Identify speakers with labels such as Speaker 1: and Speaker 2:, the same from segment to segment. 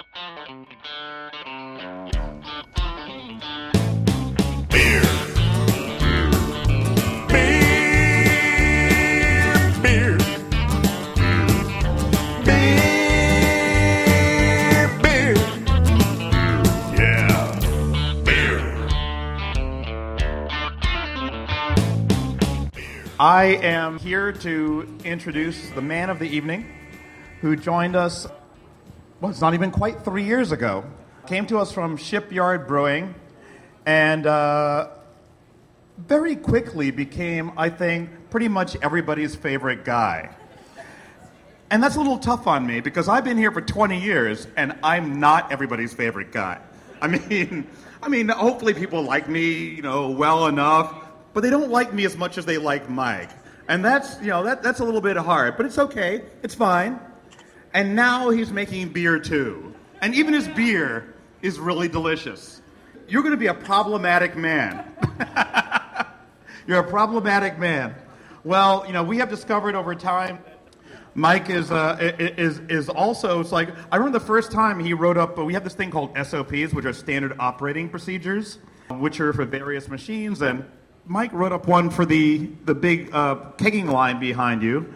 Speaker 1: Beer. Beer. Beer.
Speaker 2: I am here to introduce the man of the evening who joined us, well, it's not even quite three years ago. Came to us from Shipyard Brewing and uh, very quickly became, I think, pretty much everybody's favorite guy. And that's a little tough on me because I've been here for 20 years and I'm not everybody's favorite guy. I mean, I mean, hopefully people like me, you know, well enough, but they don't like me as much as they like Mike. And that's, you know, that, that's a little bit hard, but it's okay. It's fine. And now he's making beer too. And even his beer is really delicious. You're going to be a problematic man. You're a problematic man. Well, you know, we have discovered over time Mike is uh, is is also. It's like I remember the first time he wrote up. But We have this thing called SOPs, which are standard operating procedures, which are for various machines. And Mike wrote up one for the the big uh, kegging line behind you.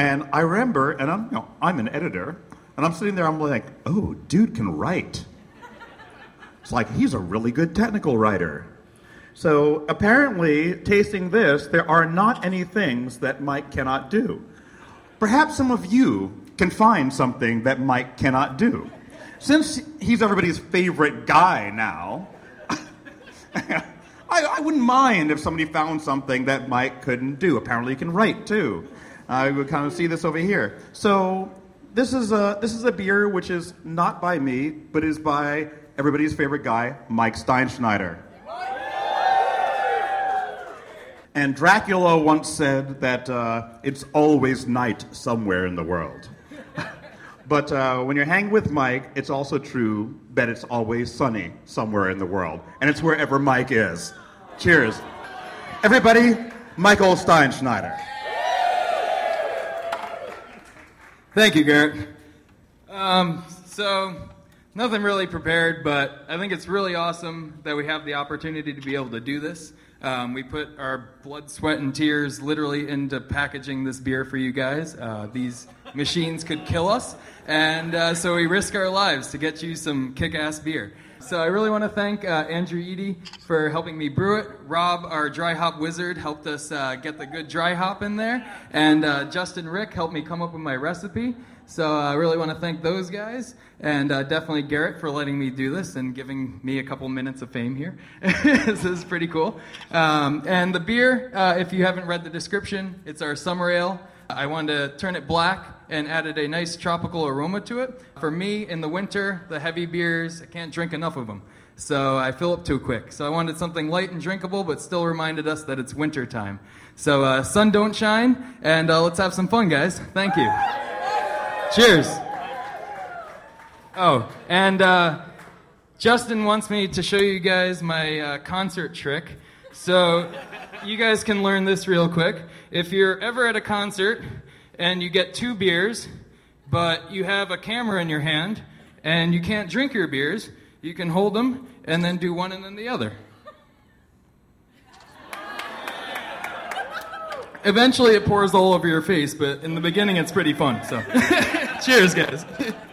Speaker 2: And I remember, and I'm you know, I'm an editor, and I'm sitting there. I'm like, oh, dude can write. It's like he's a really good technical writer. So apparently, tasting this, there are not any things that Mike cannot do. Perhaps some of you can find something that Mike cannot do. Since he's everybody's favorite guy now, I, I wouldn't mind if somebody found something that Mike couldn't do. Apparently, he can write too. I would kind of see this over here. So this is a this is a beer which is not by me, but is by everybody's favorite guy, Mike Steinschneider. And Dracula once said that uh, it's always night somewhere in the world. but uh, when you're hanging with Mike, it's also true that it's always sunny somewhere in the world. And it's wherever Mike is. Cheers. Everybody, Michael Steinschneider.
Speaker 3: Thank you, Garrett. Um, so, nothing really prepared, but I think it's really awesome that we have the opportunity to be able to do this. Um, we put our blood, sweat, and tears literally into packaging this beer for you guys. Uh, these machines could kill us, and uh, so we risk our lives to get you some kick ass beer. So I really want to thank uh, Andrew Eady for helping me brew it. Rob, our dry hop wizard, helped us uh, get the good dry hop in there. And uh, Justin Rick helped me come up with my recipe. So I really want to thank those guys. And uh, definitely Garrett for letting me do this and giving me a couple minutes of fame here. this is pretty cool. Um, and the beer, uh, if you haven't read the description, it's our summer ale. I wanted to turn it black and added a nice tropical aroma to it. For me, in the winter, the heavy beers, I can't drink enough of them. So I fill up too quick. So I wanted something light and drinkable, but still reminded us that it's winter time. So uh, sun don't shine, and uh, let's have some fun, guys. Thank you. Cheers. Oh, and uh, Justin wants me to show you guys my uh, concert trick. So you guys can learn this real quick. If you're ever at a concert and you get two beers, but you have a camera in your hand and you can't drink your beers, you can hold them and then do one and then the other. Eventually it pours all over your face, but in the beginning it's pretty fun. So cheers, guys.